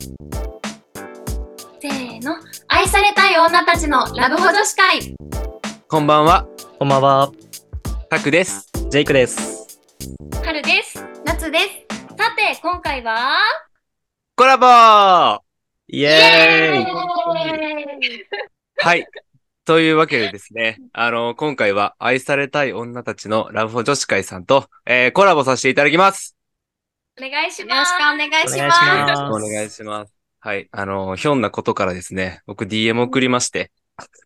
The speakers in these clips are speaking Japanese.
せーの。愛されたい女たちのラブホ女子会。こんばんは、こんばんは、タクです。ジェイクです。春です。夏です。さて、今回は、コラボーイエーイはい。というわけでですね、あの、今回は愛されたい女たちのラブホ女子会さんと、えー、コラボさせていただきます。お願いします。よろしくお願いします。お願いしますよろしくお願いします。はい。あの、ひょんなことからですね、僕 DM 送りまして、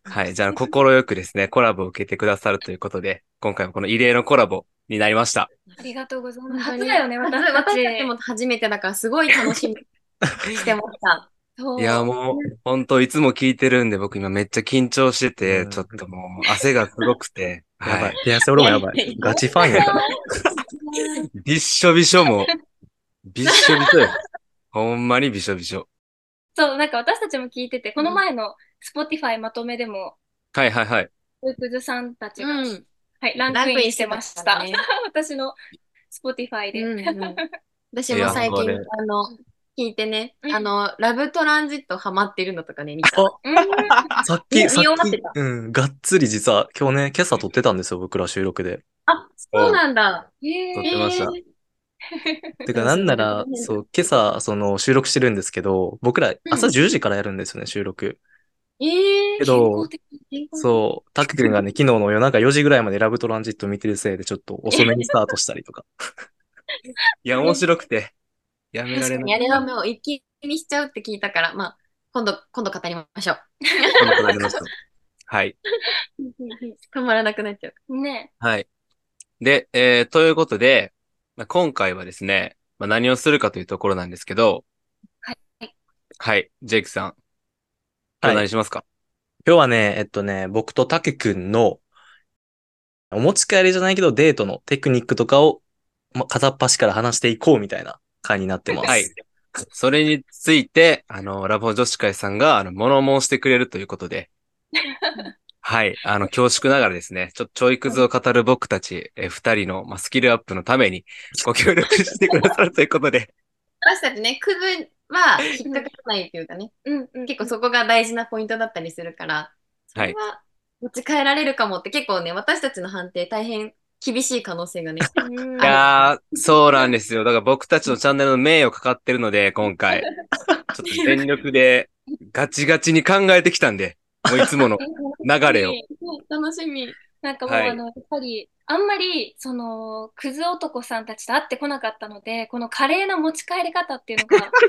はい。じゃあ、心よくですね、コラボを受けてくださるということで、今回もこの異例のコラボになりました。ありがとうございます。初だよね、私たち。私たちも初めてだからすごい楽しみにしてました。いや、もう、本当いつも聞いてるんで、僕今めっちゃ緊張してて、うんちょっともう、汗がすごくて、やばはいい。。ピアス俺もやばい。ガチファンやから。びっしょびしょも、びっしょびしょよ。ほんまにびしょびしょ。そう、なんか私たちも聞いてて、この前の Spotify まとめでも、はいはいはい。ウークズさんたちが、うん。はい、ランクインしてました。ランクインして 私の Spotify で。うんうん私も最近、いやあの、聞いてね、うんあの、ラブトランジットハマってるのとかね、見た。あうんさっき、見さっき終わってた、うん、がっつり実は、今日ね、今朝撮ってたんですよ、僕ら収録で。あ、そうなんだ。へー撮ってましたてか、なんならう、んそう、今朝、その、収録してるんですけど、僕ら朝10時からやるんですよね、収録。えー、けど、健そう、タク君がね、昨日の夜中4時ぐらいまでラブトランジット見てるせいで、ちょっと遅めにスタートしたりとか。いや、面白くて、やめられない。あれはもう一気にしちゃうって聞いたから、まあ、今度、今度語りましょう。こんなことになりましたはい。止まらなくなっちゃう。ねはい。で、えー、ということで、まあ、今回はですね、まあ、何をするかというところなんですけど、はい。はい。ジェイクさん。今日何しますか、今日はね、えっとね、僕とタク君の、お持ち帰りじゃないけど、デートのテクニックとかを、ま、片っ端から話していこうみたいな回になってます。はい。それについて、あの、ラボ女子会さんが、あの、物申してくれるということで、はい。あの、恐縮ながらですね、ちょっとちょいくずを語る僕たち、えー二人の、まあ、スキルアップのために、ご協力してくださるということで、私たちね、クズは引っかからないっていうかね、うんうん。結構そこが大事なポイントだったりするから、それは持ち帰られるかもって結構ね、私たちの判定大変厳しい可能性がね。うんいやー、そうなんですよ。だから僕たちのチャンネルの名誉かかってるので、今回。ちょっと全力で、ガチガチに考えてきたんで、もういつもの流れを。楽しみ。なんかもう、はいあの、やっぱり、あんまり、その、クズ男さんたちと会ってこなかったので、この華麗な持ち帰り方っていうのが、楽し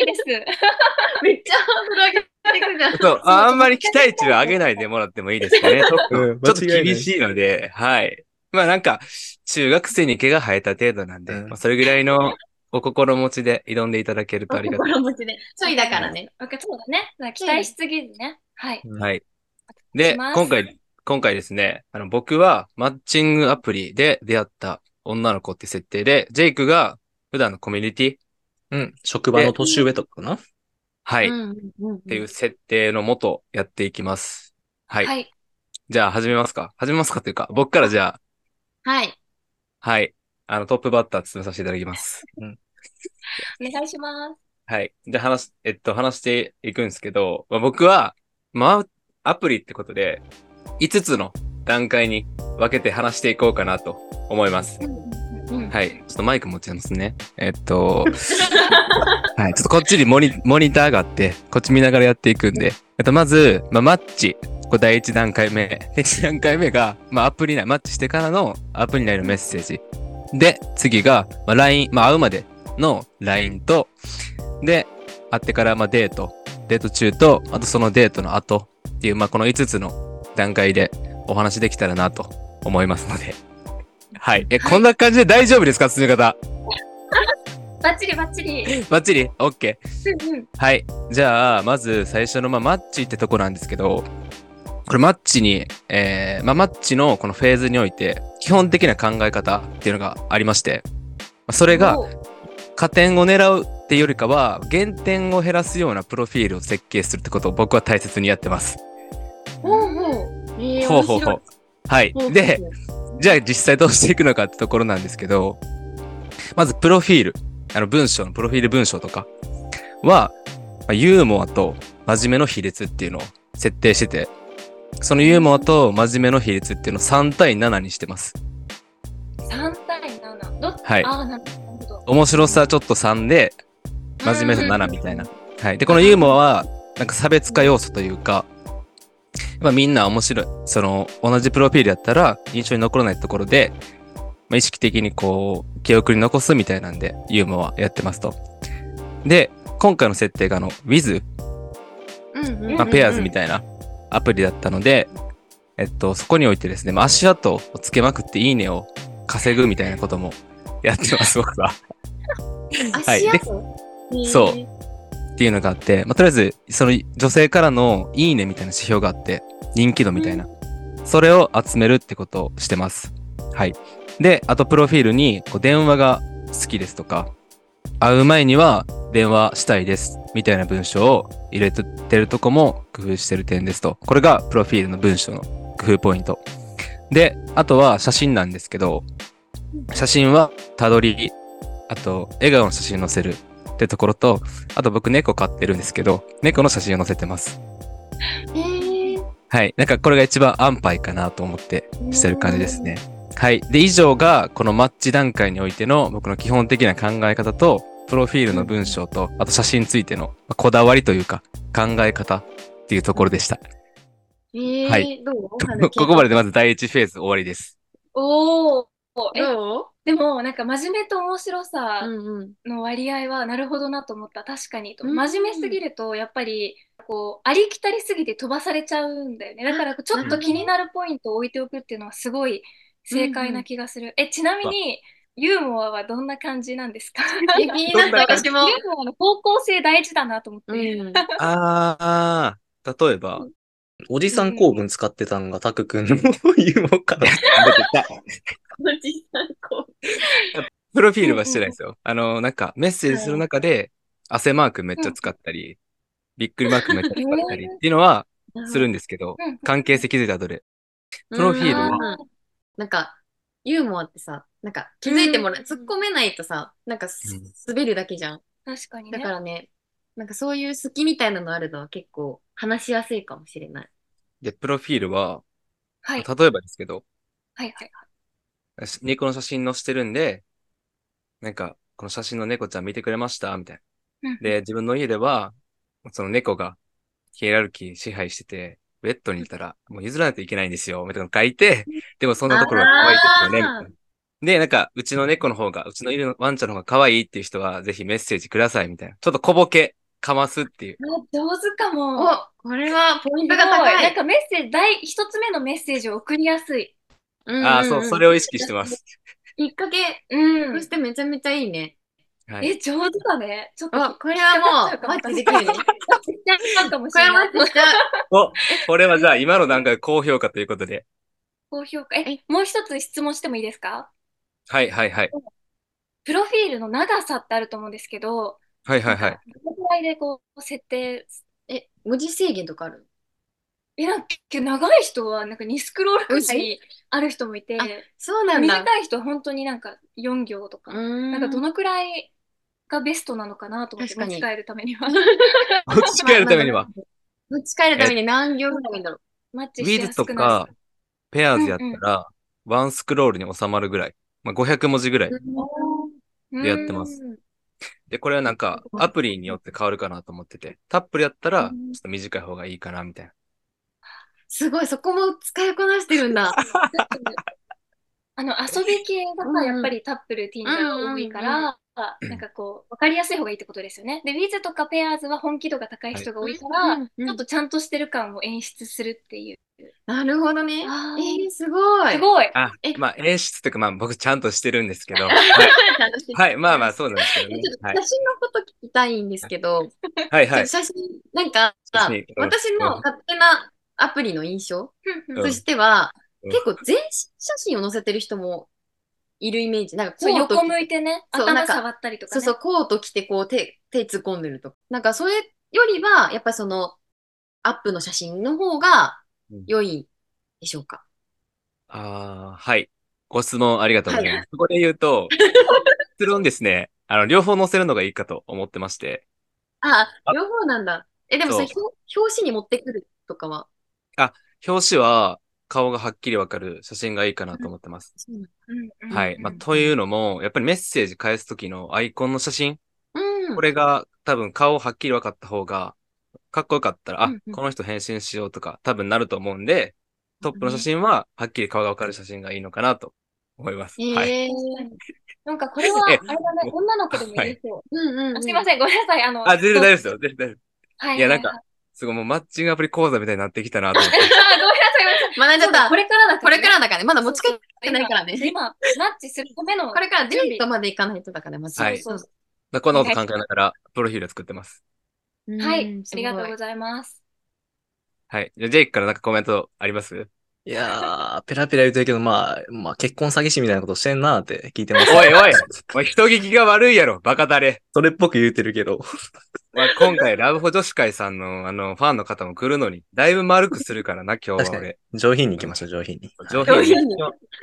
みです。めっちゃハードル上げてくじゃん。そう、ああんまり期待値は上げないでもらってもいいですかね。ちょっとうんちょっと間違いない厳しいので、はい。まあなんか、中学生に毛が生えた程度なんで、うんまあそれぐらいのお心持ちで挑んでいただけるとありがたい。心持ちで。ちょいだからね。そうだね。期待しすぎずね。はい。はい。で、今回、今回ですね、あの、僕はマッチングアプリで出会った女の子って設定で、ジェイクが普段のコミュニティ、うん。職場の年上とかかな？はい、っうんうんうんていう設定のもとやっていきます。はい。はい。じゃあ始めますか始めますかというか、僕からじゃあ、はい。はい。あの、トップバッター務めさせていただきます。お願いします。はい。じゃあ話し、えっと、話していくんですけど、まあ、僕は、まあ、アプリってことで、5つの段階に分けて話していこうかなと思います。うんはい。ちょっとマイク持ちますね。えっと、はい。ちょっとこっちにモニモニターがあって、こっち見ながらやっていくんで。えっと、まず、まあ、マッチ。これ第1段階目。第1段階目が、まあ、アプリ内、マッチしてからのアプリ内のメッセージ。で、次が、まあ、LINE、まあ、会うまでの LINE と、で、会ってから、まあ、デート。デート中と、あとそのデートの後っていう、まあ、この5つの段階でお話できたらなと思いますので。はい。え、こんな感じで大丈夫ですか進め方？バッチリバッチリ。バッチリ ?OK。うんうん。はい。じゃあ、まず最初の、まあ、マッチってとこなんですけど、これマッチに、えー、まあ、マッチのこのフェーズにおいて、基本的な考え方っていうのがありまして、まあそれが、加点を狙うっていうよりかは、減点を減らすようなプロフィールを設計するってことを僕は大切にやってます。ほうほう。えーほうほうほう。はい。で、、じゃあ実際どうしていくのかってところなんですけど、まずプロフィール、あの文章のプロフィール文章とかは、まあユーモアと真面目の比率っていうのを設定してて、そのユーモアと真面目の比率っていうのを3対7にしてます。3対7。どっはいああ、なるほど。面白さちょっと3で、真面目さ7みたいな。はい。で、このユーモアは、なんか差別化要素というか、まあみんな面白い。その、同じプロフィールやったら印象に残らないところで、まあ、意識的にこう、記憶に残すみたいなんで、ユーモアやってますと。で、今回の設定があの、Wiz、うんうんまあ、ペアーズみたいなアプリだったので、えっと、そこにおいてですね、まあ、足跡をつけまくっていいねを稼ぐみたいなこともやってます、僕は。はい足で跡？そうっていうのがあって、まあ、とりあえず、その女性からのいいねみたいな指標があって、人気度みたいな。それを集めるってことをしてます。はい。で、あとプロフィールに、こう電話が好きですとか、会う前には電話したいですみたいな文章を入れてるとこも工夫してる点ですと。これがプロフィールの文章の工夫ポイント。で、あとは写真なんですけど、写真はたどり、あと笑顔の写真載せるってところと、あと僕猫飼ってるんですけど、猫の写真を載せてます。へーはい。なんかこれが一番安牌かなと思ってしてる感じですね。はい。で、以上がこのマッチ段階においての僕の基本的な考え方と、プロフィールの文章と、あと写真についてのまあこだわりというか考え方っていうところでした。えーはいどう？ここまででまず第一フェーズ終わりです。おお。え、どでも、なんか真面目と面白うさうんうんの割合はなるほどなと思った。確かにと。うん真面目すぎると、やっぱり、こう、ありきたりすぎて飛ばされちゃうんだよね。だから、ちょっと気になるポイントを置いておくっていうのはすごい正解な気がする。え、ちなみに、ユーモアはどんな感じなんですか？え気になった私も。ユーモアの方向性大事だなと思って。うんあー、例えば、おじさん構文使ってたんがタク君の ユーモアかな。おじさん。プロフィールはしてないですよ。あの、なんかメッセージする中で、汗マークめっちゃ使ったり、びっくりマークめっちゃ使ったりっていうのはするんですけど、うん関係性気づいた後で。プロフィールは？うんなんか、ユーモアってさ、なんか気づいてもらう、突っ込めないとさ、なんかすうん滑るだけじゃん。確かにね。だからね、なんかそういう好きみたいなのあるのは結構話しやすいかもしれない。で、プロフィールは、はい。例えばですけど、はいはい猫の写真載せてるんで、なんか、この写真の猫ちゃん見てくれましたみたいうんな。で、自分の家では、その猫がヒエラルキー支配してて、ベッドにいたら、もう譲らないといけないんですよ、みたいなの書いて、でもそんなところが可愛いですよね、みたいな。で、なんか、うちの猫の方が、うちのいるワンちゃんの方が可愛いっていう人は、ぜひメッセージください、みたいな。ちょっと小ボケ、かますっていう。あ上手かも。おこれはポイントが高い。いなんかメッセージ、第一つ目のメッセージを送りやすい。ああ、そう、それを意識してます。きっかけうんとしてめちゃめちゃいいね。はい。え、上手だね。ちょっと。あ、これはもうマッチできるね。こなんかもしれれない。はマ。お、これはじゃあ今の段階で高評価ということで。高評価。え、もう一つ質問してもいいですか？はいはいはい。プロフィールの長さってあると思うんですけど、はいはいはい。どのくらいでこう、設定、え、文字制限とかある？え、なんか長い人はなんか2スクロールぐらいある人もいて、そうなんだ。短い人は本当になんか4行とか、ななんかどのくらいがベストなのかなと思って 持ち帰るためには。持ち帰るためには、持ち帰るために何行ぐらいがいいんだろう？マッチしやウィズとすくなるか、ペアーズやったら、ワンスクロールに収まるぐらい。まあ、500文字ぐらい。でやってますうんで、これはなんか、アプリによって変わるかなと思ってて、タップルやったら、ちょうんっと短い方がいいかな、みたいな。すごい、そこも使いこなしてるんだ。あの、遊び系だとやっぱりタップル、ティンダーが多いから、なんかこう、わかりやすい方がいいってことですよね。で、ウィズとかペアーズは本気度が高い人が多いから、ちょっとちゃんとしてる感を演出するっていう。なるほどね。えあーー、すごい。すごいあえ、まあ、演出というか、まあ、僕ちゃんとしてるんですけど、はい、はい、まあまあ、そうなんですけどねえちょっ。とはい写。真のこと聞きたいんですけど、はいはい。写真、なんか私の勝手なアプリの印象？うんうんとしては、うん結構全身写真を載せてる人もいるイメージ。なんかそう、横向いてね、そうなんか頭触ったりとかね。そうそう、コート着てこう手、手突っ込んでるとか。なんかそれよりは、やっぱりその、アップの写真の方がうん良いでしょうか？ああ、はい。ご質問ありがとうございます。そこで言うと、結論ですね、あの、両方載せるのがいいかと思ってまして、あ、あ両方なんだ。え、でもそれそ表表紙に持ってくるとかは？表紙は顔がはっきりわかる写真がいいかなと思ってます。はい。まあ、というのも、やっぱりメッセージ返すときのアイコンの写真、うん。これが多分顔はっきり分かった方が、かっこよかったら、うんうんあ、この人返信しようとか多分なると思うんで、トップの写真ははっきり顔が分かる写真がいいのかなと思います。はい。えーなんかこれは、あえれだね、女の子でもいいそう。うんうんうん。あすいません、ごめんなさい。あの、あ、全然大丈夫ですよ。全然大丈夫。はいいやなんかすごいもうマッチングアプリ講座みたいになってきたなと思っ あ、ごめんなて。さい、ごめんなさい。学んじゃった。これからだから、これからだからね。まだ持ち帰ってないからね。今、マッチするための。これからデートまで行かないとだから、まず。はいそうそうだからこんなこと考えながら、プロフィール作ってます。うんはい、ありがとうすございます。はい。じゃあ、ジェイクからなんかコメントあります？いやー、ペラペラ言うてるけど、まあ、まあ、結婚詐欺師みたいなことしてんなーって聞いてます。おいおい、おい、人聞きが悪いやろ、バカだれ。それっぽく言うてるけど。まあ、今回、ラブホ女子会さんの、あの、ファンの方も来るのに、だいぶ丸くするからな、今 日確かには俺。。上品に行きましょう、上品に。上上品に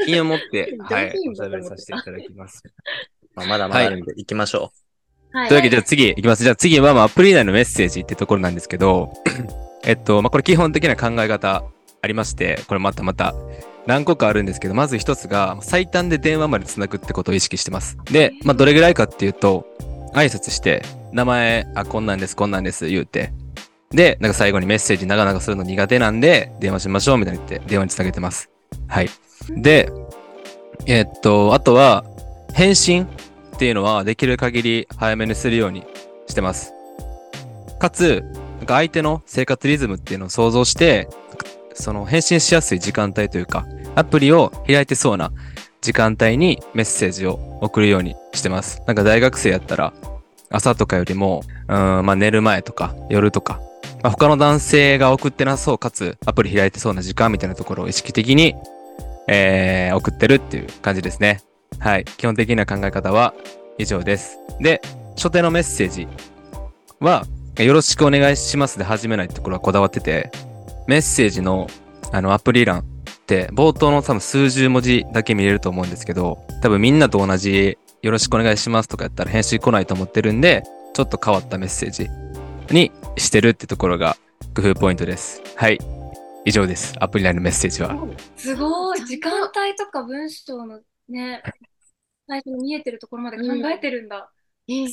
品を持って、はい、おしゃべりさせていただきます。まあ、まだまだあるんで、行きましょはいというわけで、じゃあ次いきます。じゃあ次は、まあ、アプリ内のメッセージってところなんですけど、えっと、まあ、これ基本的な考え方ありまして、これまたまた何個かあるんですけど、まず一つが、最短で電話まで繋ぐってことを意識してます。で、まあ、どれぐらいかっていうと、挨拶して、名前、あ、こんなんです、こんなんです、言うて。で、なんか最後にメッセージ長々するの苦手なんで、電話しましょう、みたいに言って、電話につなげてます。はい。で、えっと、あとは、返信っていうのはできる限り早めにするようにしてます。かつ、なんか相手の生活リズムっていうのを想像して、その返信しやすい時間帯というか、アプリを開いてそうな時間帯にメッセージを送るようにしてます。なんか大学生やったら、朝とかよりも、うん、まあ寝る前とか夜とか、まあ、他の男性が送ってなそうかつアプリ開いてそうな時間みたいなところを意識的に、えー送ってるっていう感じですね。はい。基本的な考え方は以上です。で、初手のメッセージは、よろしくお願いしますで始めないところはこだわってて、メッセージのあのアプリ欄って冒頭の多分数十文字だけ見れると思うんですけど、多分みんなと同じよろしくお願いしますとかやったら返信来ないと思ってるんで、ちょっと変わったメッセージにしてるってところが工夫ポイントです。はい。以上です。アプリ内のメッセージは。すごい、時間帯とか文章のね、最初に見えてるところまで考えてるんだ。えー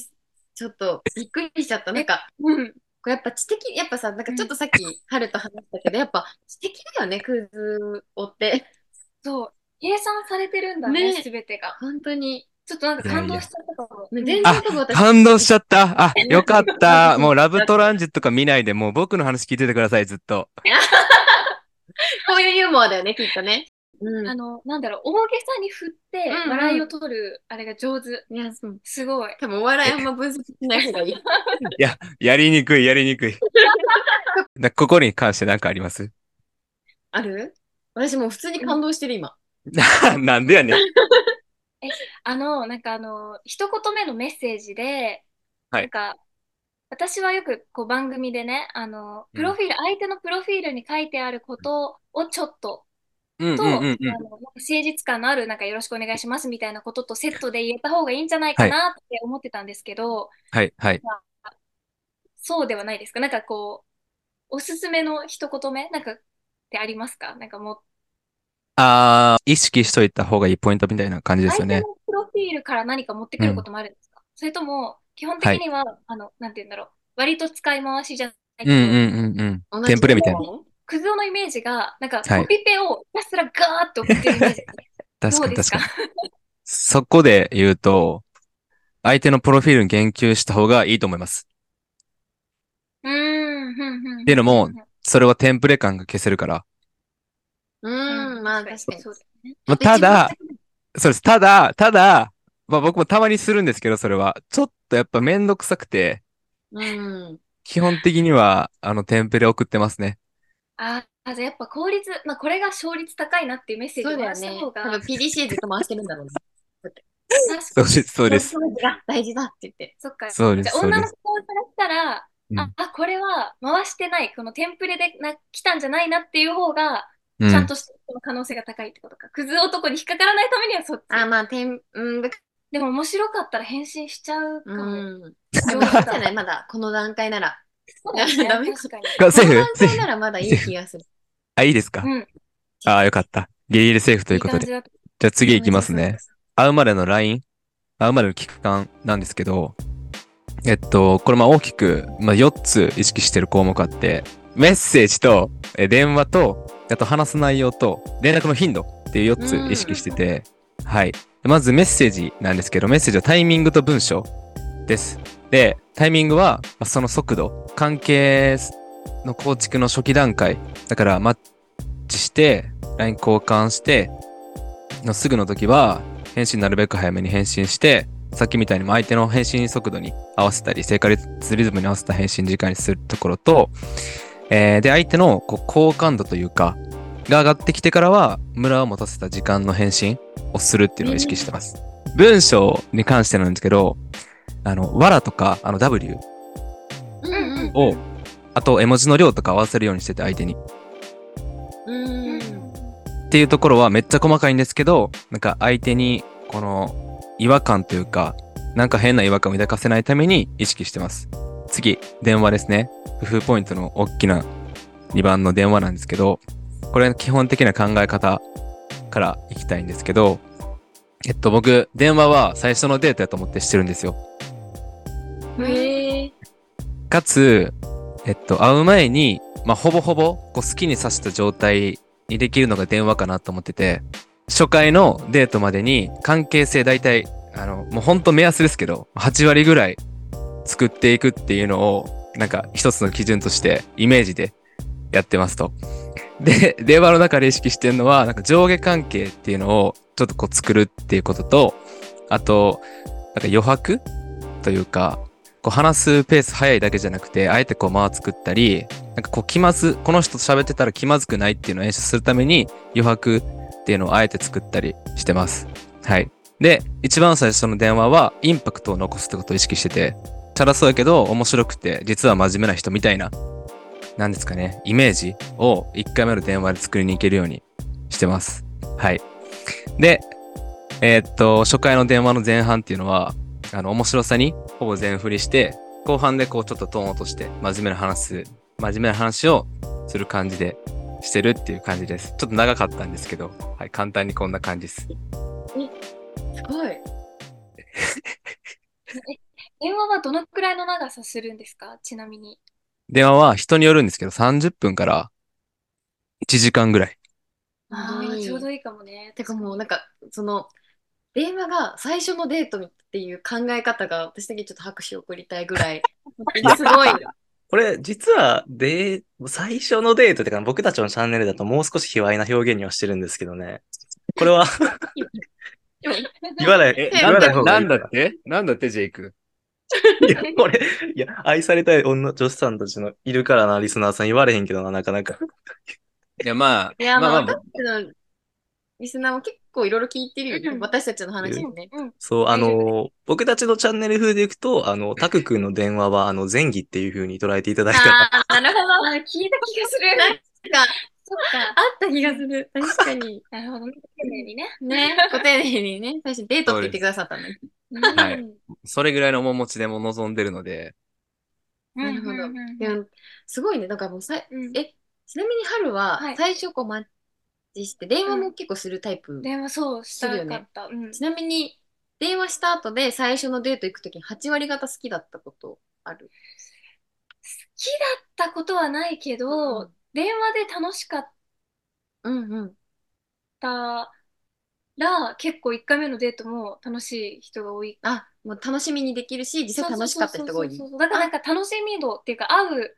ちょっとびっくりしちゃった。なんか、うん。これやっぱ知的、やっぱさ、なんかちょっとさっき、春と話したけど、やっぱ知的だよね、クイズをって。そう、計算されてるんだね、ねすべてが。本当に。ちょっとなんか感動しちゃったかも。ね全然あ多分私、感動しちゃった。あ、よかった。もうラブトランジットとか見ないで、もう僕の話聞いててください、ずっと。こういうユーモアだよね、きっとね。うん。あの、なんだろう、大げさに振ってうんうん笑いを取る、あれが上手。いや、そうすごい。多分お笑いあんま分析しない方がいい。いや、やりにくい、やりにくい。だここに関して何かあります？ある？私もう普通に感動してる、今。なんでやねん。あの、なんかあの、一言目のメッセージで、はい。なんか、私はよくこう番組でね、あの、プロフィール、相手のプロフィールに書いてあることをちょっと、と、うんうんうんうん。あのなんか誠実感のある、なんかよろしくお願いしますみたいなこととセットで言えた方がいいんじゃないかなって思ってたんですけど、はい、はい。そうではないです。かなんかこう、おすすめの一言目なんかってありますか？なんかもう、あー、意識しといた方がいいポイントみたいな感じですよね。プロフィールから何か持ってくることもあるんですか、それとも、基本的には、あの、なんて言うんだろう、割と使い回しじゃないうんうんうんうん。テンプレみたいな。クズ男のイメージが、なんか、はいコピペをひたすらガーッと送ってるイメージ。確かにどうですか？確かに。そこで言うと、相手のプロフィールに言及した方がいいと思います。うーん、ふんふん。っていうのもそれはテンプレ感が消せるから。ううん、ん、まあ確かに。そうね。まあただ、そうです。ただ、ただ、まあ僕もたまにするんですけど、それは。ちょっとやっぱめんどくさくて、うん。基本的には、あの、テンプレ送ってますね。ああ、じゃあやっぱ効率、まあこれが勝率高いなっていうメッセージをそうだよね回した方。が、多分 PDCA ずっと回してるんだろうね。そうです、そうです。大事だって言って。そっか。そうです、じゃあ女の。子からしたら、うんあ、あ、これは回してない、このテンプレでな来たんじゃないなっていう方が、うんちゃんとしてる可能性が高いってことか。クズ男に引っかからないためにはそっち。あ、まあ、てん、うん、でも面白かったら返信しちゃうかも。うん。上手じゃだ。ない？まだこの段階なら。そうだねダメ確か段階ならまだいい気がする。あ、いいですか、うん。ああ、よかった。ギリギリセーフということで。いい感じだとじゃあ次行きますね。会うまでの LINE、会うまでの期間なんですけど、えっと、これまあ大きく、まあ、4つ意識してる項目あって、メッセージと、え電話と、あと話す内容と、連絡の頻度っていう4つ意識してて、はい。まずメッセージなんですけど、メッセージはタイミングと文章です。で、タイミングは、まあその速度、関係の構築の初期段階。だから、マッチして、LINE 交換して、のすぐの時は、返信なるべく早めに返信して、さっきみたいにも相手の返信速度に合わせたり、正解率リズムに合わせた返信時間にするところと、えーで、相手のこう好感度というか、が上がってきてからは、ムラを持たせた時間の返信をするっていうのを意識してます。文章に関してなんですけど、あの、わらとか、あの W を、あと絵文字の量とか合わせるようにしてて相手に。うんっていうところはめっちゃ細かいんですけど、なんか相手にこの違和感というか、なんか変な違和感を抱かせないために意識してます。次、電話ですね。工夫ポイントの大きな2番の電話なんですけど、これ基本的な考え方からいきたいんですけど、えっと僕、電話は最初のデートやと思ってしてるんですよ。へえ。かつ、えっと、会う前に、まあ、ほぼほぼ、こう、好きにさした状態にできるのが電話かなと思ってて、初回のデートまでに関係性大体、あの、もうほんと目安ですけど、8割ぐらい作っていくっていうのを、なんか一つの基準としてイメージでやってますと。で、電話の中で意識してるのは、なんか上下関係っていうのをちょっとこう作るっていうことと、あと、なんか余白というか、こう話すペース早いだけじゃなくて、あえてこう間作ったり、なんかこう気まず、この人と喋ってたら気まずくないっていうのを演出するために余白っていうのをあえて作ったりしてます。はい。で、一番最初の電話はインパクトを残すってことを意識してて、チャラそうやけど面白くて、実は真面目な人みたいな、なんですかね、イメージを1回目の電話で作りに行けるようにしてます。はい。で、えーっと、初回の電話の前半っていうのは、あの、面白さにほぼ全振りして、後半でこうちょっとトーン落として、真面目な話す、真面目な話をする感じでしてるっていう感じです。ちょっと長かったんですけど、はい、簡単にこんな感じです。すごい。電話はどのくらいの長さするんですか？ちなみに。電話は人によるんですけど、30分から1時間ぐらい。ああ、ちょうどいいかもね。てかもうなんか、その、電話が最初のデートっていう考え方が私的にちょっと拍手を送りたいぐらい、すごい。これ、実は、で、最初のデートってか、僕たちのチャンネルだともう少し卑猥な表現にはしてるんですけどね。これは 言わない、え言わない方がいい。って？なんだって、ジェイク？いや、これ、いや、愛されたい女、女子さんたちのいるからな、リスナーさん言われへんけどな、なかなか。いや、まあ、いや、まあ、私たちのリスナーも結構いろいろ聞いてるよね。うん私たちの話もね。うん。そう、あの、僕たちのチャンネル風でいくと、あの、タク君の電話は、あの、前儀っていう風に捉えていただいたら、ああ、なるほど。聞いた気がする。なんか、そっか。あった気がする。確かに。なるほどね。丁寧にね。ね、ご丁寧にね、最初デートって言ってくださったのに。はいうんそれぐらいの面持ちでも望んでるので、うんなるほどうんうんうんでもすごいね。だからもうさい、うんえ、ちなみに春ははい最初こうマッチして、電話も結構するタイプ。電話そうしたかった。うんちなみに、電話した後で最初のデート行くときに8割方好きだったことある？好きだったことはないけど、うん電話で楽しかっうんうん。たら、結構1回目のデートも楽しい人が多い。あ、もう楽しみにできるし、実際楽しかった人が多い。そうそうそうそうだからなんか楽しみ度っていうか、会う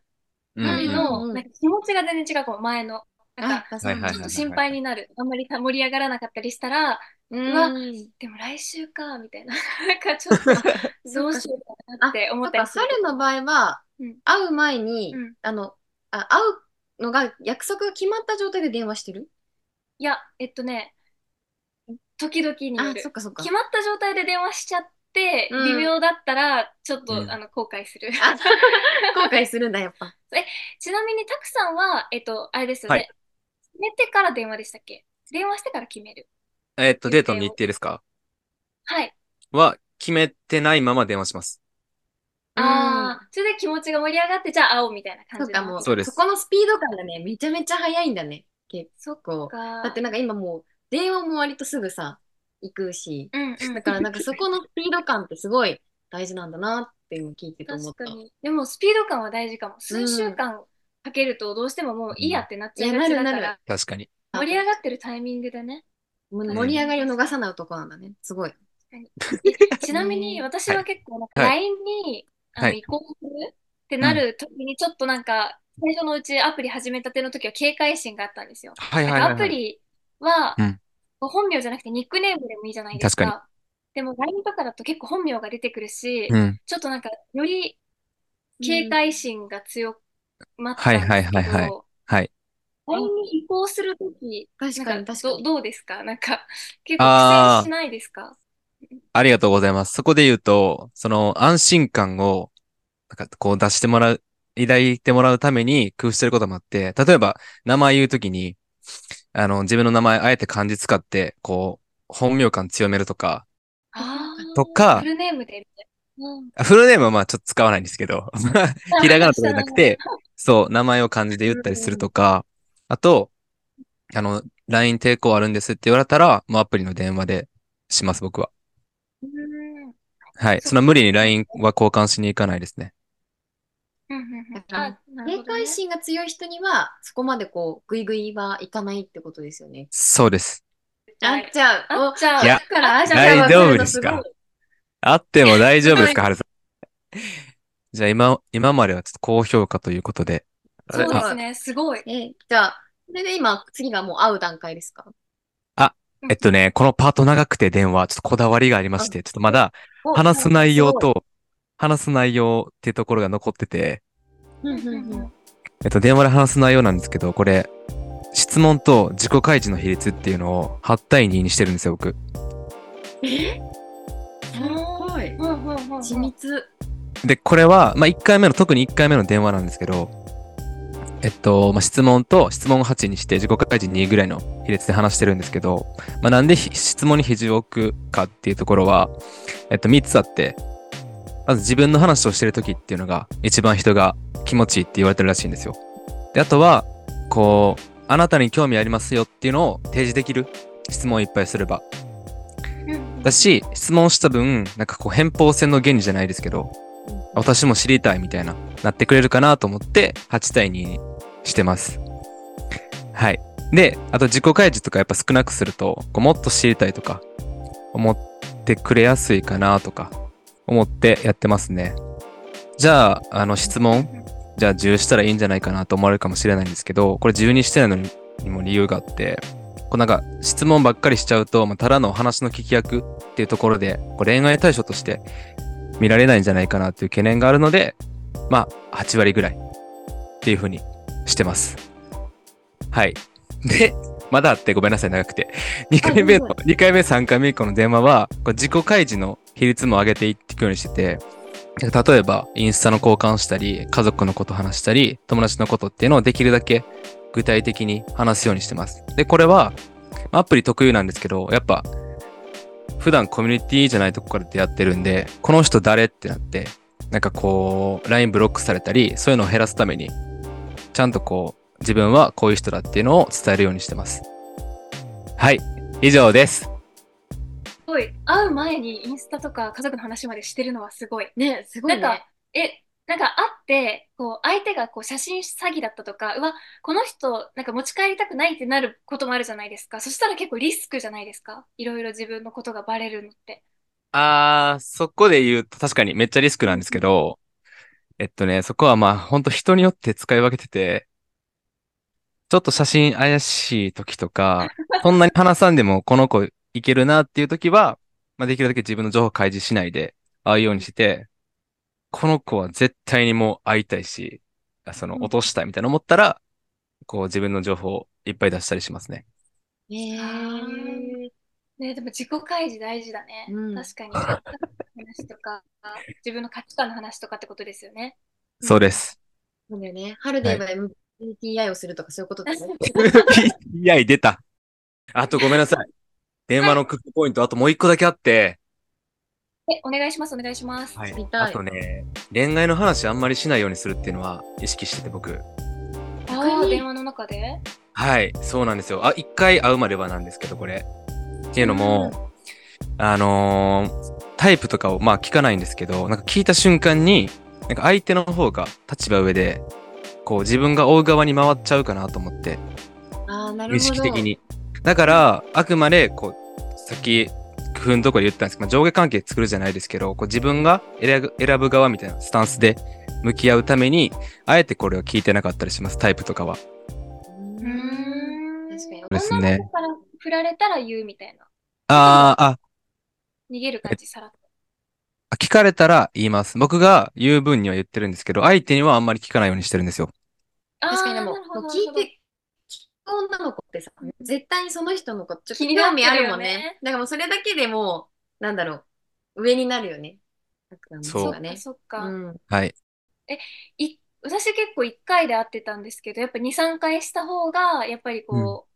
うんまでうんの、なんか気持ちが全然違うかも、前の。ちょっと心配になる。あんまり盛り上がらなかったりしたら、うんわでも来週か、みたいな。なんかちょっと、どうしようかなって思そったりする。春の場合は、うん会う前に、うんあの、あ、会うのが約束が決まった状態で電話してる？いや、えっとね、時々によあ、るそっ。かそっか。決まった状態で電話しちゃって、うん微妙だったら、ちょっと、うんあの後悔する。あ後悔するんだ、やっぱ。ちなみに、たくさんは、えっと、あれですよね。はい決めてから電話でしたっけ？電話してから決める。えっと、デートの日程ですか？はい。は、決めてないまま電話します。ああ、それで気持ちが盛り上がって、じゃあ会おうみたいな感じそうか、もう、そうですそこのスピード感がね、めちゃめちゃ速いんだね。結そっ構。か。だってなんか今もう、電話も割とすぐさ、行くし、うんうん。だからなんかそこのスピード感ってすごい大事なんだなっていうのを聞いてて思った。確かに。でもスピード感は大事かも。数週間かけるとどうしてももういいやってなっちゃいがちだかいやなるなら、確かに。盛り上がってるタイミングでね。盛り上がりを逃さない男なんだね。すごい。ちなみに 私は結構なんかはい LINE にあはいの移行するってなる時にちょっとなんか最初のうちアプリ始めたての時は警戒心があったんですよ。はいなんかアプリはうん本名じゃなくてニックネームでもいいじゃないですか。確でも LINE とかだと結構本名が出てくるし、うん。ちょっとなんかより警戒心が強まったはいんですけはいはいはいど、はい。LINE に移行するとき、確かなんに確かに。どどうですか？なんか結構あー苦戦しないですか？ありがとうございます。そこで言うと、その安心感を、なんかこう出してもらう、抱いてもらうために工夫してることもあって、例えば名前言うときに、あの、自分の名前あえて漢字使って、こう、本名感強めるとか、とかフルネームで。うんあフルネームはまあちょっと使わないんですけど、ひらがなとかじゃなくて、そう、名前を漢字で言ったりするとか、あと、あの、LINE 抵抗あるんですって言われたら、もうアプリの電話でします、僕は。うんはい。そんな無理に LINE は交換しに行かないですね。警戒心が強い人には、そこまでこう、グイグイはいかないってことですよね。そうです。あっちゃう。あっちゃういやだから、あっちゃ大丈夫ですか？あっても大丈夫ですか、はるさん？じゃあ今、今まではちょっと高評価ということで。そうですね、すごい。え、じゃあ、それで今、次がもう会う段階ですか？えっとね、このパート長くて電話、ちょっとこだわりがありまして、ちょっとまだ話す内容と、話す内容っていうところが残ってて。えっと、電話で話す内容なんですけど、これ、質問と自己開示の比率っていうのを8対2にしてるんですよ、僕。すごい。緻密。で、これは、まあ、1回目の、特に1回目の電話なんですけど、えっと、まあ、質問と質問を8にして自己開示2ぐらいの比率で話してるんですけど、まあ、なんでひ質問に比重を置くかっていうところは、えっと、3つあって、まず自分の話をしてる時っていうのが一番人が気持ちいいって言われてるらしいんですよ。で、あとは、こう、あなたに興味ありますよっていうのを提示できる質問をいっぱいすれば。うんだし、質問した分、なんかこう偏方性の原理じゃないですけど、私も知りたいみたいな、なってくれるかなと思って、8対2にしてます。はい。で、あと自己開示とかやっぱ少なくすると、こうもっと知りたいとか、思ってくれやすいかなとか、思ってやってますね。じゃあ、あの質問、じゃあ10したらいいんじゃないかなと思われるかもしれないんですけど、これ10にしてないのににも理由があって、こうなんか質問ばっかりしちゃうと、まあ、ただの話の聞き役っていうところで、こう恋愛対象として見られないんじゃないかなっていう懸念があるので、まあ、8割ぐらいっていうふうにしてます。はい。で、まだあってごめんなさい、長くて。2回目の、2回目、3回目以降の電話は、これ自己開示の比率も上げていくようにしてて、例えば、インスタの交換したり、家族のこと話したり、友達のことっていうのをできるだけ具体的に話すようにしてます。で、これは、アプリ特有なんですけど、やっぱ、普段コミュニティじゃないとこから出会ってるんで、この人誰ってなって、なんかこう、LINE ブロックされたり、そういうのを減らすために、ちゃんとこう、自分はこういう人だっていうのを伝えるようにしてます。はい、以上です。すごい。会う前にインスタとか家族の話までしてるのはすごい。ね、すごないんかね。、え、なんか会って、こう、相手がこう写真詐欺だったとか、うわ、この人、なんか持ち帰りたくないってなることもあるじゃないですか。そしたら結構リスクじゃないですか。いろいろ自分のことがバレるのって。あー、そこで言うと確かにめっちゃリスクなんですけど、えっとね、そこはまあ本当人によって使い分けてて、ちょっと写真怪しい時とか、そんなに話さんでもこの子いけるなっていう時は、まあできるだけ自分の情報開示しないで会うようにして、この子は絶対にもう会いたいし、その落としたいみたいな思ったら、こう自分の情報をいっぱい出したりしますね。へーね、でも自己開示大事だね。うん確かに。話とか、自分の価値観の話とかってことですよね。そうです。そうだよね。春で言えば MBTI をするとかそういうことだよね。PTI 出た。あとごめんなさい。電話のクックポイント、あともう一個だけあって、え、お願いします、お願いします。はい見たいあとね、恋愛の話あんまりしないようにするっていうのは意識してて僕。ああ、電話の中で？はい、そうなんですよ。あ、一回会うまではなんですけど、これ。っていうのも、あのータイプとかをまあ聞かないんですけど、なんか聞いた瞬間に、なんか相手の方が立場上で、こう自分が追う側に回っちゃうかなと思って、ああ、なるほど。無意識的に。だから、あくまで、こう、さっき、工夫のところで言ったんですけど、まあ上下関係作るじゃないですけど、こう自分が選ぶ選ぶ側みたいなスタンスで向き合うために、あえてこれを聞いてなかったりします、タイプとかは。うん。確かに。ですね女の子から振られたら言うみたいな。あーあ、逃げる感じ、さらっと。あ聞かれたら言います。僕が言う分には言ってるんですけど、相手にはあんまり聞かないようにしてるんですよ。確かにでも、もう聞いて、女の子ってさ、絶対にその人のことちょっと気になってるよね興味あるもんね。だからもうそれだけでもう、なんだろう、上になるよね。そうそっか、ね。そっか。うん。はい。い私結構1回で会ってたんですけど、やっぱ2、3回した方が、やっぱりこう、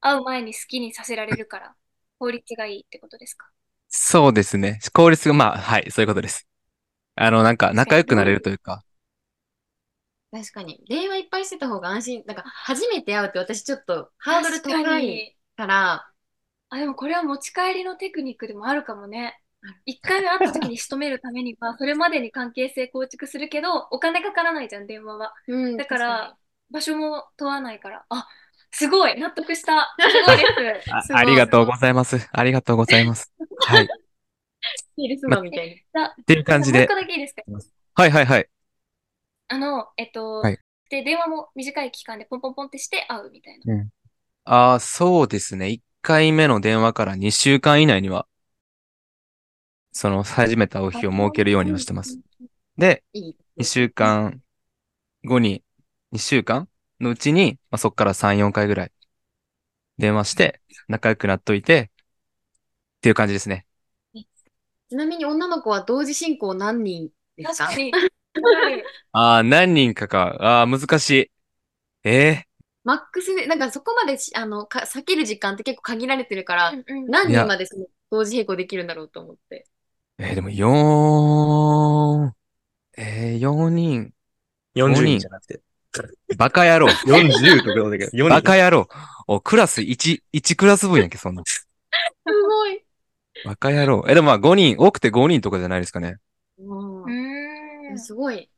会う前に好きにさせられるから、効率がいいってことですか？そうですね。効率が、まあ、はい、そういうことです。あの、なんか、仲良くなれるというか、確かに。電話いっぱいしてた方が安心。なんか、初めて会うって私ちょっとハードル確か高いに。から、あ、でもこれは持ち帰りのテクニックでもあるかもね。1回目会った時に仕留めるためには、それまでに関係性構築するけど、お金かからないじゃん、電話は。うんだから、場所も問わないから。あ、すごい納得した。すごいです。あすごいありがとうございます。ありがとうございます。はい。っセールスマンみたいに。だていう感じでもう一個。だけいいですか？はいはいはい。あの、えっと、はいで、電話も短い期間でポンポンポンってして会うみたいな。ああ、そうですね。1回目の電話から2週間以内には、その、初めて会う日を設けるようにはしてます。。で、いい。2週間後に、2週間のうちに、まあ、そっから3、4回ぐらい電話して、仲良くなっといて、っていう感じですね。ちなみに女の子は同時進行何人ですか？確かに。ああ、何人かか。ああ、難しい。ええマックスで、なんかそこまでしあのか避ける時間って結構限られてるから、うんうん何いや人までその同時並行できるんだろうと思って。えーでも、4、えー、4人。40人じゃなくて。バカ野郎。40とかだけど、4人。バカ野郎。お、クラス1、1クラス分やんけ、そんな。すごい。バカ野郎。え、でもまあ5人、多くて5人とかじゃないですかね。うすごい。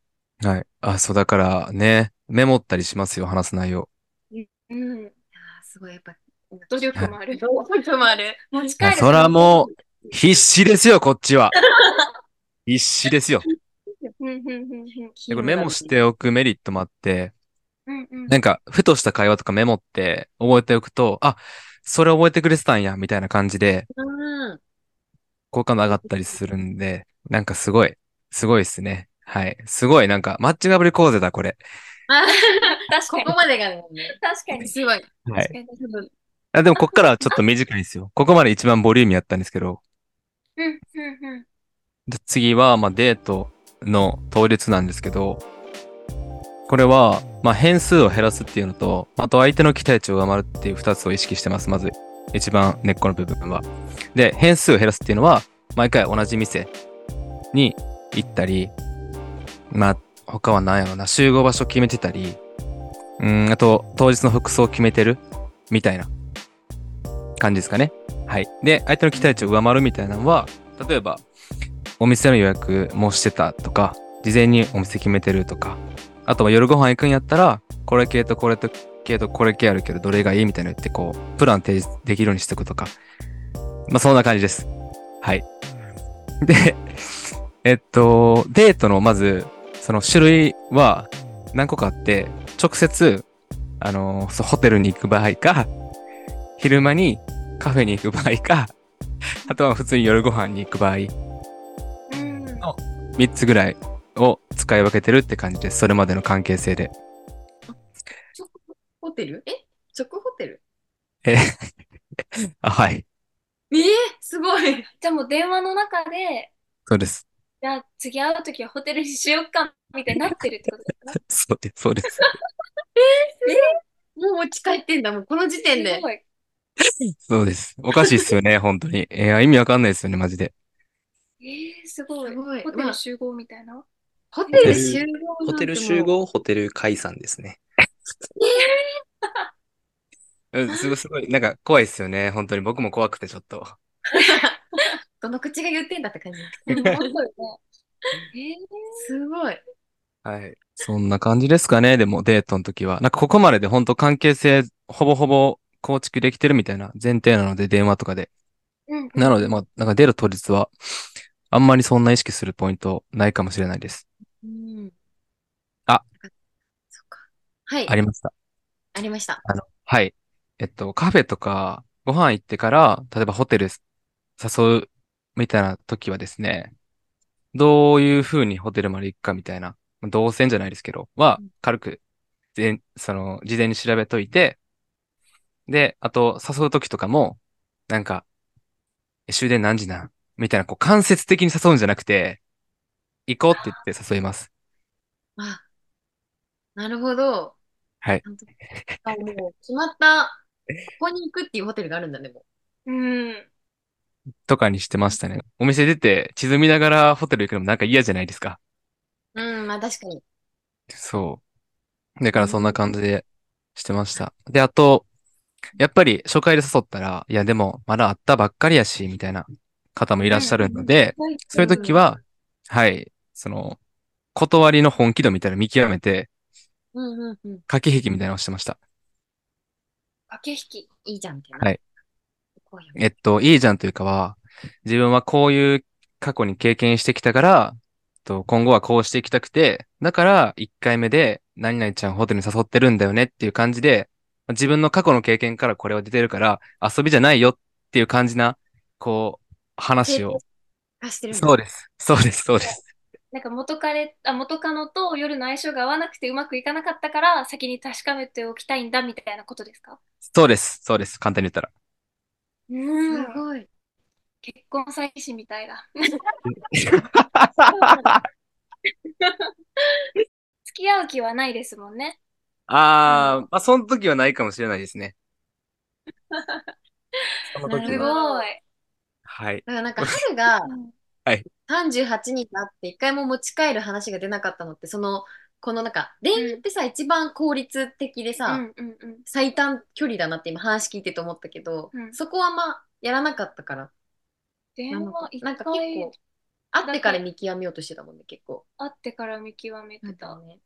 はい。あ、そうだからね、メモったりしますよ、話す内容。うん。いやーすごい、やっぱ、努力もある。努力もある。持ち帰る。あそらも必死ですよ、こっちは。必死ですよ。うんうんうんうん。でこれメモしておくメリットもあって、うんうん。なんか、ふとした会話とかメモって覚えておくと、あ、それ覚えてくれてたんや、みたいな感じで、うん。好感度上がったりするんで、なんかすごい、すごいですね。はい。すごい、なんか、マッチングアプリ講座だ、これ。あ確かにここ。までがね、確かに。すごい。はい。確かにあでも、こっからはちょっと短いんですよ。ここまで一番ボリューミーやったんですけど、うんうんうん。で次は、まあ、デートの当日なんですけど、これは、まあ、変数を減らすっていうのと、あと相手の期待値を上回るっていう二つを意識してます。まず、一番根っこの部分は。で、変数を減らすっていうのは、毎回同じ店に行ったり、まあ、他は何やろな、集合場所決めてたり、うん、あと、当日の服装を決めてる？みたいな感じですかね。はい。で、相手の期待値を上回るみたいなのは、例えば、お店の予約もしてたとか、事前にお店決めてるとか、あとは夜ご飯行くんやったら、これ系とこれと系とこれ系あるけど、どれがいいみたいな言って、こう、プラン提示できるようにしておくとか。まあ、そんな感じです。はい。で、えっと、デートのまず、その種類は何個かあって、直接、あの、そうホテルに行く場合か、昼間にカフェに行く場合か、あとは普通に夜ご飯に行く場合、うん。3つぐらいを使い分けてるって感じです。それまでの関係性で。ホテル？え？直ホテル？え、あ、はい。え？ー、すごい。じゃあもう電話の中で、そうです。じゃあ次会うときはホテルにしようか、みたいになってるってことですか？そうです。そうです。もう持ち帰ってんだ、もうこの時点で。そうです。おかしいっすよね、本当に。いや、意味わかんないですよね、マジで。えー、ー、すごい。すごいホテまあル集合みたいな？ホテル集合ホテル集合、ホテル解散ですね。うん、すごい、すごい、なんか怖いですよね。本当に僕も怖くてちょっと。どの口が言ってんだって感じ。すごい。はい。そんな感じですかね。でもデートの時は。なんかここまでで本当関係性ほぼほぼ構築できてるみたいな前提なので、電話とかで。うんなので、まあ、なんか出る当日は、あんまりそんな意識するポイントないかもしれないです。うん。あ。そっか。はい。ありました。ありました。あの、はい。えっと、カフェとかご飯行ってから、例えばホテル誘うみたいな時はですね、どういう風にホテルまで行くかみたいな、動線じゃないですけど、はうん、軽く、ぜその、事前に調べといて、で、あと、誘う時とかも、なんか、え終電何時なん？みたいな、こう、間接的に誘うんじゃなくて、行こうって言って誘います。あ、なるほど。はい。あ、もう決まった、ここに行くっていうホテルがあるんだね、もうん。とかにしてましたね。お店出て、地図見ながらホテル行くのもなんか嫌じゃないですか。う。うん、まあ確かに。そう。だからそんな感じでしてました。で、あと、やっぱり初回で誘ったら、いやでもまだ会ったばっかりやし、みたいな方もいらっしゃるので、そういう時は、はい、その、断りの本気度みたいなの見極めて、うんうんうん。駆け引きみたいなのをしてました。駆け引き。いいじゃんってな。はいえっと、いいじゃんというかは、自分はこういう過去に経験してきたから、と今後はこうしていきたくて、だから1回目で何々ちゃんホテルに誘ってるんだよねっていう感じで、自分の過去の経験からこれは出てるから遊びじゃないよっていう感じな、こう、話を。そうです。そうです。そうです。なんか元彼、あ、元カノと夜の相性が合わなくてうまくいかなかったから先に確かめておきたいんだみたいなことですか？そうです。そうです。簡単に言ったら。うすごい。結婚詐欺師みたいだ。付き合う気はないですもんね。あー、まあ、その時はないかもしれないですね。すは。ごい。はい。だからなんか春が はい38になって一回も持ち帰る話が出なかったのって、その、このなんか、恋愛ってさ、一番効率的でうさ、んうんうん。最短距離だなって今話聞いてて思ったけど、うんそこはまあやらなかったから、電話一なんか結回構、会ってから見極めようとしてたもんね、結構。会ってから見極めてた。ね。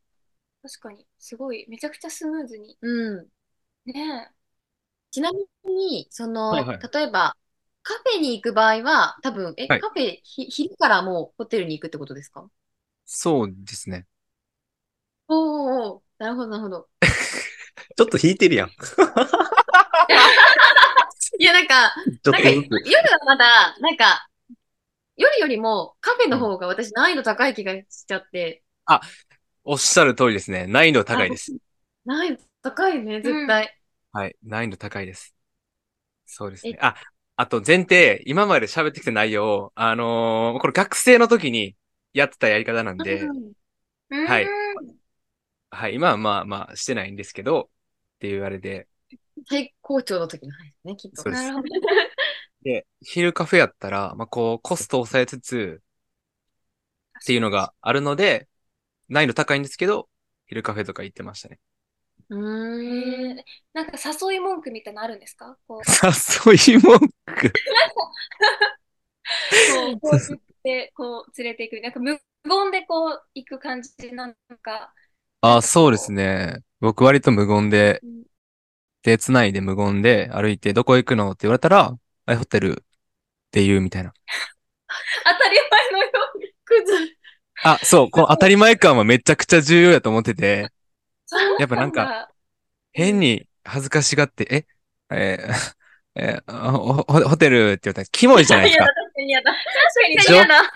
確かに、すごい、めちゃくちゃスムーズに。うん。ねちなみに、その、はいはい例えば、カフェに行く場合は、多分、え、はいカフェひ、昼からもうホテルに行くってことですか？そうですね。おーおーなるほど、なるほど。ちょっと引いてるやん。ち いや、なんか、ょっとなんかずつ。夜はまだ、なんか、夜よりもカフェの方が私難易度高い気がしちゃって、おっしゃる通りですね。難易度高いです。難易度高いね、絶対。はい。難易度高いです。そうですねえ。あ、あと前提、今まで喋ってきた内容を、あのーこれ学生の時にやってたやり方なんで、うんえ。はいはい。今はまあまあしてないんですけど、っていうあれで。最高潮の時の話ね、きっと。そうですなるほど。で、昼カフェやったら、まあこう、コストを抑えつつ、っていうのがあるので、難易度高いんですけど、昼カフェとか行ってましたね。うえーん。ー、なんか誘い文句みたいなのあるんですか？こう、誘い文句？こう、こう言って、こう、連れていく。なんか無言でこう、行く感じなんか。あ、そうですね。僕割と無言でうん、手繋いで無言で歩いて、どこ行くのって言われたら、あホテルって言うみたいな。当たり前のように。クズ。あ、そう、この当たり前感はめちゃくちゃ重要やと思ってて、やっぱなんかだ変に恥ずかしがって、え、えーえーあホテルって言ったらキモいじゃないですか。確かに嫌だ。確かに嫌だ。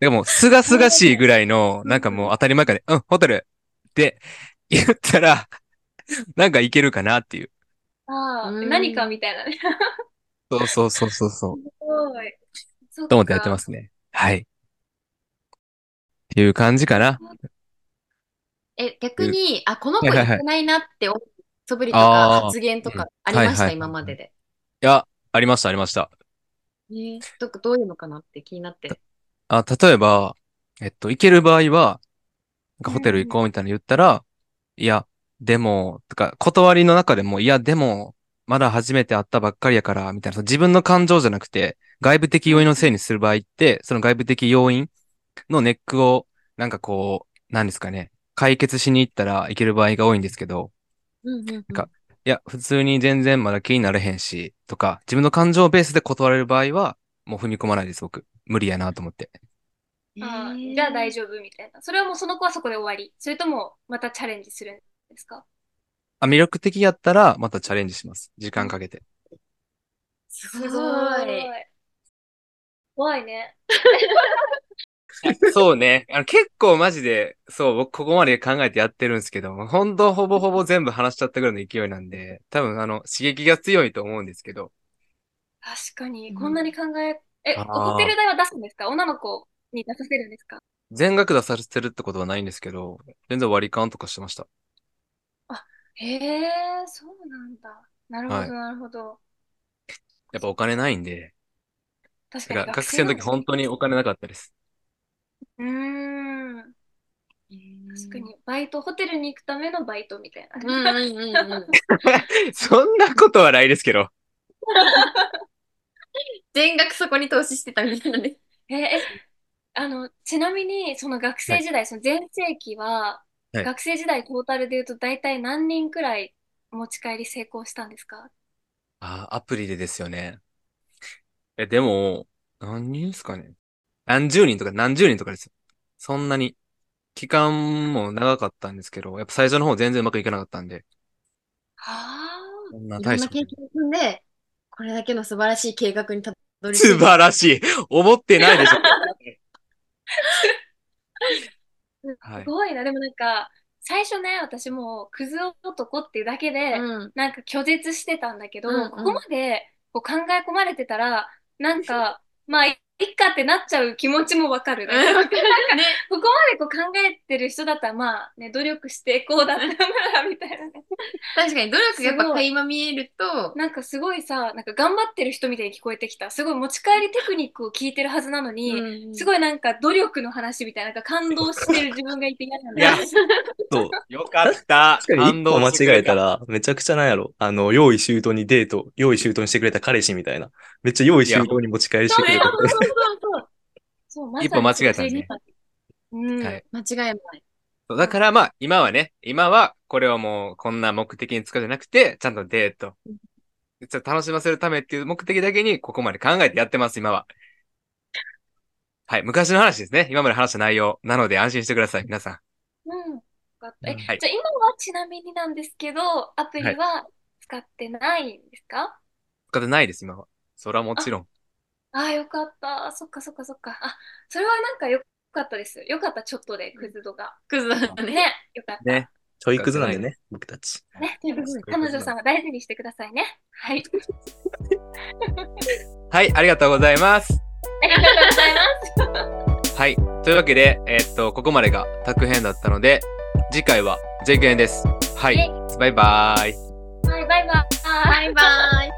でも、すがすがしいぐらいの、なんかもう当たり前感で、うん、ホテルって言ったら、なんかいけるかなっていう。ああ、うん何かみたいなね。そうそうそうそうそう。すごい。そっかと思ってやってますね。はい。っていう感じかな。え、逆に、あ、この子はいはいはい言ってないなって思う素振りとあかー発言とかありました、はいはい今までで。いや、ありました、ありました。ねど、どういうのかなって気になって。あ、例えば、えっと、行ける場合は、なんかホテル行こうみたいなの言ったら、いや、でも、とか、断りの中でも、いや、でも、まだ初めて会ったばっかりやから、みたいな、その自分の感情じゃなくて、外部的要因のせいにする場合って、その外部的要因のネックを、なんかこう、何ですかね、解決しに行ったらいける場合が多いんですけど、うんうんうんかいや、普通に全然まだ気になれへんし、とか、自分の感情ベースで断れる場合は、もう踏み込まないです、僕。無理やなと思って。あーじゃあ大丈夫みたいな。それはもうその子はそこで終わり。それともまたチャレンジするんですか？あ、魅力的やったら、またチャレンジします。時間かけて。すごい。怖いね。そうね。あの結構マジで、そう、僕ここまで考えてやってるんですけど、本当ほぼほぼ全部話しちゃったぐらいの勢いなんで、多分あの、刺激が強いと思うんですけど、確かに、うんこんなに考え、え、あーホテル代は出すんですか？女の子に出させるんですか？全額出させてるってことはないんですけど、全然割り勘とかしてました。へえ、そうなんだ。なるほど、はいなるほど。やっぱお金ないんで、確かに学生の時本当にお金なかったです。うーん。確かに、バイト、ホテルに行くためのバイトみたいな。うんうんうんうん。そんなことはないですけど。全額そこに投資してたみたいなんで。ええ、あの、ちなみに、その学生時代、その全盛期は、はい学生時代トータルで言うと大体何人くらい持ち帰り成功したんですか？あー、アプリでですよね。え、でも、何人ですかね？何十人とか何十人とかですよ。そんなに。期間も長かったんですけど、やっぱ最初の方全然うまくいかなかったんで。はそんないろん大したことな経験を積んで、これだけの素晴らしい計画にたどり着い素晴らしい。思ってないでしょ。す。ごいな。でもなんか、最初ね、私もクズ男っていうだけで、うん。なんか拒絶してたんだけど、うんうんここまでこう考え込まれてたら、なんか、まあ、いいっかってなっちゃう気持ちもわかるね。うんわかるね。ここまでこう考えてる人だったら、まあね、努力してこうだったなら、みたいなね。確かに努力がやっぱ垣間見えると、なんかすごいさ、なんか頑張ってる人みたいに聞こえてきた。すごい持ち帰りテクニックを聞いてるはずなのに、すい。ごいなんか努力の話みたいな、なんか感動してる自分がいて嫌なんだいやよ。そう。よかった。確かに一個間違えたら、めちゃくちゃなんやろ。あの、用意周到にデート、用意周到にしてくれた彼氏みたいな。めっちゃ用意周到に持ち帰りしてくれたそうそうそう。そう、まさに一歩間違えたねうん。はい間違いない。そうだからまあ、今はね、今はこれをもうこんな目的に使うんじゃなくて、ちゃんとデート。ちょっと楽しませるためっていう目的だけにここまで考えてやってます、今は。はい、昔の話ですね。今まで話した内容。なので安心してください、皆さん。うん。よかったえ、はいじゃあ今はちなみになんですけど、アプリは使ってないんですか、使ってないです、今は。それはもちろん。ああ、よかった。そっかそっかそっか。あ、それはなんかよかったです。よかった、ちょっとで、クズ度が。クズだねね。、よかった。ね。ちょいくずなんでね、僕たち。ね、彼女さんは大事にしてくださいね。はい。はい、ありがとうございます。ありがとうございます。はい。というわけで、えーっと、ここまでがタク編だったので、次回は J 編です。はい。バイバーイ。はい、バイバイ。バイバイ。